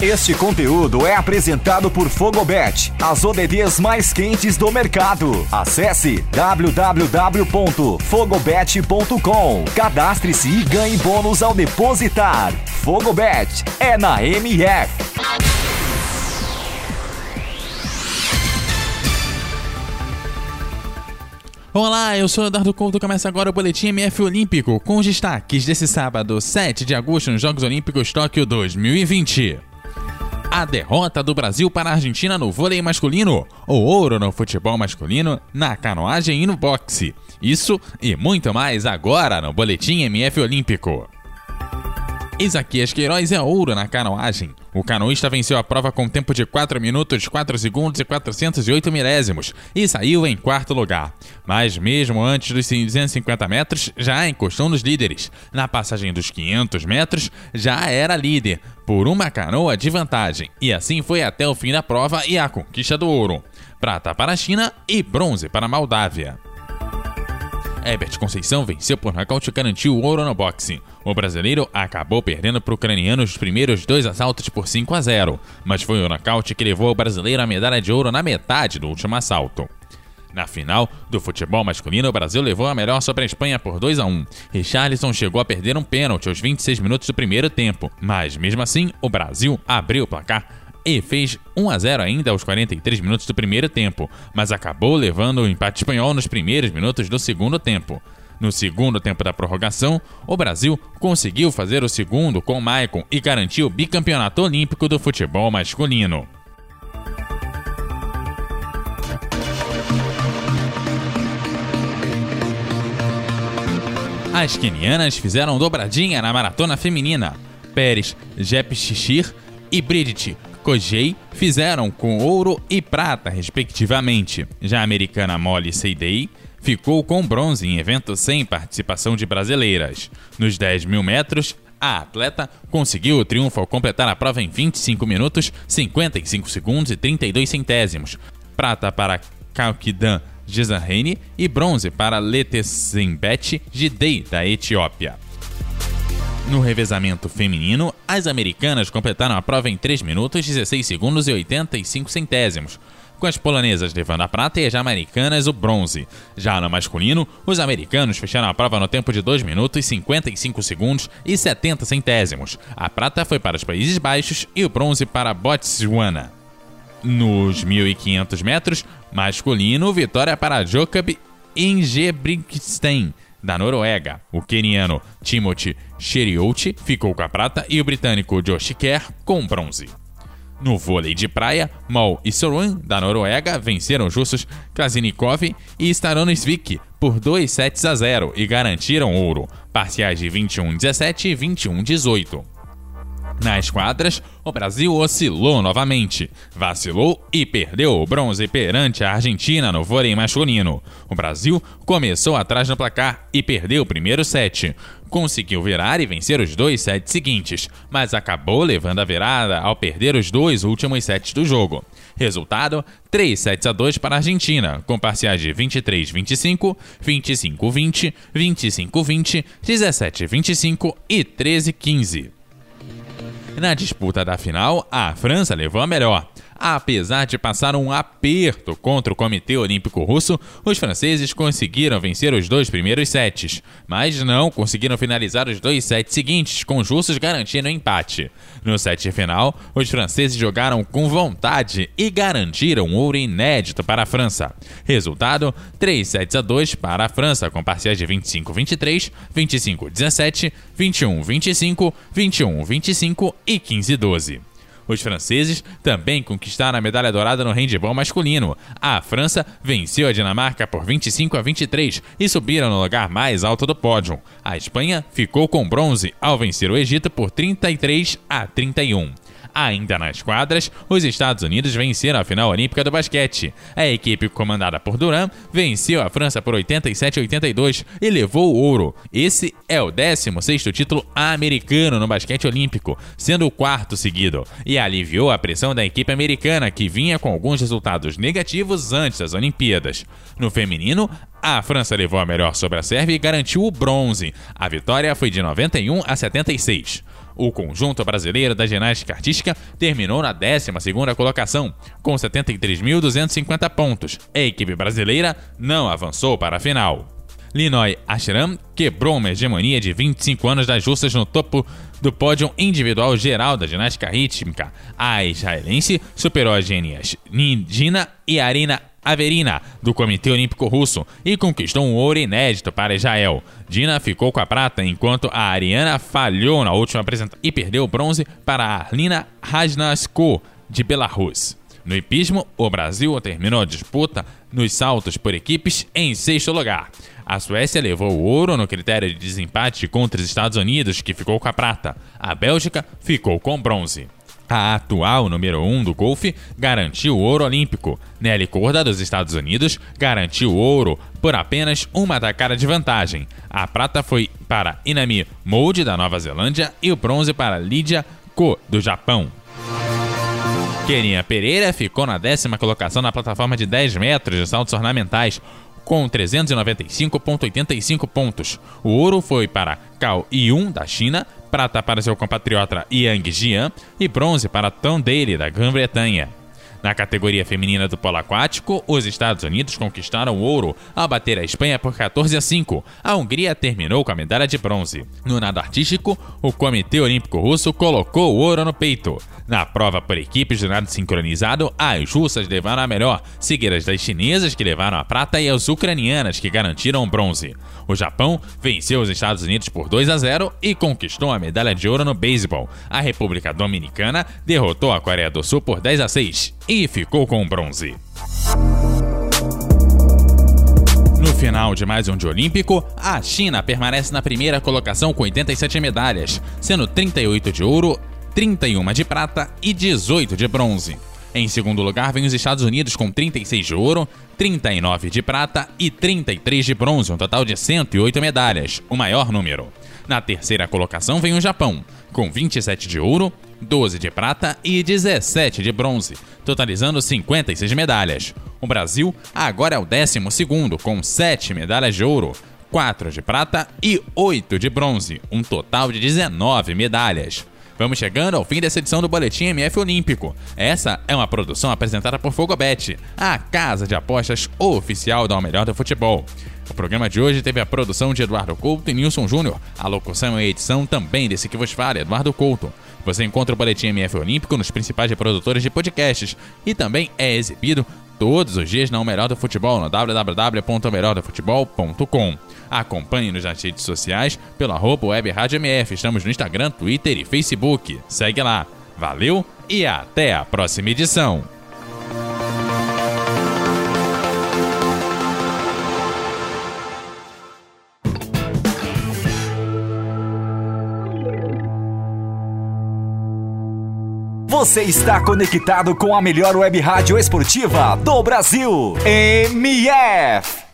Este conteúdo é apresentado por Fogobet, as ODDs mais quentes do mercado. Acesse www.fogobet.com. Cadastre-se e ganhe bônus ao depositar. Fogobet é na MF. Olá, eu sou o Eduardo Couto. Começa agora o Boletim MF Olímpico, com os destaques desse sábado, 7 de agosto, nos Jogos Olímpicos Tóquio 2020. A derrota do Brasil para a Argentina no vôlei masculino, o ouro no futebol masculino, na canoagem e no boxe. Isso e muito mais agora no Boletim MF Olímpico. Isaquias Queiroz é ouro na canoagem. O canoísta venceu a prova com tempo de 4 minutos, 4 segundos e 408 milésimos e saiu em quarto lugar. Mas mesmo antes dos 250 metros, já encostou nos líderes. Na passagem dos 500 metros, já era líder, por uma canoa de vantagem. E assim foi até o fim da prova e a conquista do ouro. Prata para a China e bronze para a Moldávia. Herbert Conceição venceu por nocaute e garantiu o ouro no boxe. O brasileiro acabou perdendo para o ucraniano os primeiros dois assaltos por 5 a 0, mas foi o nocaute que levou o brasileiro a medalha de ouro na metade do último assalto. Na final do futebol masculino, o Brasil levou a melhor sobre a Espanha por 2 a 1. Richarlison chegou a perder um pênalti aos 26 minutos do primeiro tempo, mas mesmo assim, o Brasil abriu o placar e fez 1 a 0 ainda aos 43 minutos do primeiro tempo, mas acabou levando o empate espanhol nos primeiros minutos do segundo tempo. No segundo tempo da prorrogação, o Brasil conseguiu fazer o segundo com Maicon e garantiu o bicampeonato olímpico do futebol masculino. As quenianas fizeram dobradinha na maratona feminina. Pérez, Jep Xixir e Bridget Kojei fizeram com ouro e prata, respectivamente. Já a americana Molly Seidei ficou com bronze em evento sem participação de brasileiras. Nos 10 mil metros, a atleta conseguiu o triunfo ao completar a prova em 25 minutos, 55 segundos e 32 centésimos. Prata para Kalkidan Gizahene e bronze para Letesembet Gidei, da Etiópia. No revezamento feminino, as americanas completaram a prova em 3 minutos, 16 segundos e 85 centésimos, com as polonesas levando a prata e as americanas o bronze. Já no masculino, os americanos fecharam a prova no tempo de 2 minutos, 55 segundos e 70 centésimos. A prata foi para os Países Baixos e o bronze para Botswana. Nos 1.500 metros, masculino, vitória para Jacob Ingebrigtsen, da Noruega. O queniano Timothy Cheriouti ficou com a prata e o britânico Josh Kerr com bronze. No vôlei de praia, Mal e Soruan, da Noruega, venceram os russos Krasnikov e Staronisvik por 2 sets a 0 e garantiram ouro, parciais de 21-17 e 21-18. Nas quadras, o Brasil oscilou novamente, vacilou e perdeu o bronze perante a Argentina no vôlei masculino. O Brasil começou atrás no placar e perdeu o primeiro set. Conseguiu virar e vencer os dois sets seguintes, mas acabou levando a virada ao perder os dois últimos sets do jogo. Resultado: 3 sets a 2 para a Argentina, com parciais de 23-25, 25-20, 25-20, 17-25 e 13-15. Na disputa da final, a França levou a melhor. Apesar de passar um aperto contra o Comitê Olímpico Russo, os franceses conseguiram vencer os dois primeiros sets, mas não conseguiram finalizar os dois sets seguintes, com os russos garantindo empate. No set final, os franceses jogaram com vontade e garantiram um ouro inédito para a França. Resultado: 3 sets a 2 para a França, com parciais de 25-23, 25-17, 21-25, 21-25 e 15-12. Os franceses também conquistaram a medalha dourada no handebol masculino. A França venceu a Dinamarca por 25 a 23 e subiram no lugar mais alto do pódio. A Espanha ficou com bronze ao vencer o Egito por 33 a 31. Ainda nas quadras, os Estados Unidos venceram a final olímpica do basquete. A equipe comandada por Duran venceu a França por 87 a 82 e levou o ouro. Esse é o 16º título americano no basquete olímpico, sendo o quarto seguido, e aliviou a pressão da equipe americana, que vinha com alguns resultados negativos antes das Olimpíadas. No feminino, a França levou a melhor sobre a Sérvia e garantiu o bronze. A vitória foi de 91 a 76. O conjunto brasileiro da ginástica artística terminou na 12 colocação, com 73.250 pontos. A equipe brasileira não avançou para a final. Linoy Ashram quebrou uma hegemonia de 25 anos das justas no topo do pódio individual geral da ginástica rítmica. A israelense superou as gênias Nidina e Arina Averina, do Comitê Olímpico Russo, e conquistou um ouro inédito para Israel. Dina ficou com a prata, enquanto a Ariana falhou na última apresentação e perdeu o bronze para a Arlina Rajnasko, de Belarus. No hipismo, o Brasil terminou a disputa nos saltos por equipes em sexto lugar. A Suécia levou o ouro no critério de desempate contra os Estados Unidos, que ficou com a prata. A Bélgica ficou com bronze. A atual número 1 um do golfe garantiu o ouro olímpico. Nelly Corda, dos Estados Unidos, garantiu o ouro por apenas uma tacada de vantagem. A prata foi para Inami Mold, da Nova Zelândia, e o bronze para Lydia Ko, do Japão. Kenia Pereira ficou na décima colocação na plataforma de 10 metros de saltos ornamentais, com 395,85 pontos. O ouro foi para Cao Yun, da China, prata para seu compatriota Yang Jian e bronze para Tom Daly, da Grã-Bretanha. Na categoria feminina do polo aquático, os Estados Unidos conquistaram ouro ao bater a Espanha por 14 a 5. A Hungria terminou com a medalha de bronze. No nado artístico, o Comitê Olímpico Russo colocou o ouro no peito. Na prova por equipes de nado sincronizado, as russas levaram a melhor, seguidas das chinesas que levaram a prata e as ucranianas que garantiram o bronze. O Japão venceu os Estados Unidos por 2 a 0 e conquistou a medalha de ouro no beisebol. A República Dominicana derrotou a Coreia do Sul por 10 a 6 e ficou com o bronze. No final de mais um dia olímpico, a China permanece na primeira colocação com 87 medalhas, sendo 38 de ouro, 31 de prata e 18 de bronze. Em segundo lugar, vem os Estados Unidos com 36 de ouro, 39 de prata e 33 de bronze, um total de 108 medalhas, o maior número. Na terceira colocação vem o Japão, com 27 de ouro, 12 de prata e 17 de bronze, totalizando 56 medalhas. O Brasil agora é o 12 com 7 medalhas de ouro, 4 de prata e 8 de bronze, um total de 19 medalhas. Vamos chegando ao fim dessa edição do Boletim MF Olímpico. Essa é uma produção apresentada por Fogobet, a casa de apostas oficial da Melhor do Futebol. O programa de hoje teve a produção de Eduardo Couto e Nilson Júnior, a locução e a edição também desse que vos fala, Eduardo Couto. Você encontra o Boletim MF Olímpico nos principais reprodutores de podcasts e também é exibido todos os dias na O Melhor do Futebol no www.omelhordofutebol.com. Acompanhe-nos nas redes sociais pelo arroba Web Rádio MF. Estamos no Instagram, Twitter e Facebook. Segue lá. Valeu e até a próxima edição. Você está conectado com a melhor web rádio esportiva do Brasil. MF.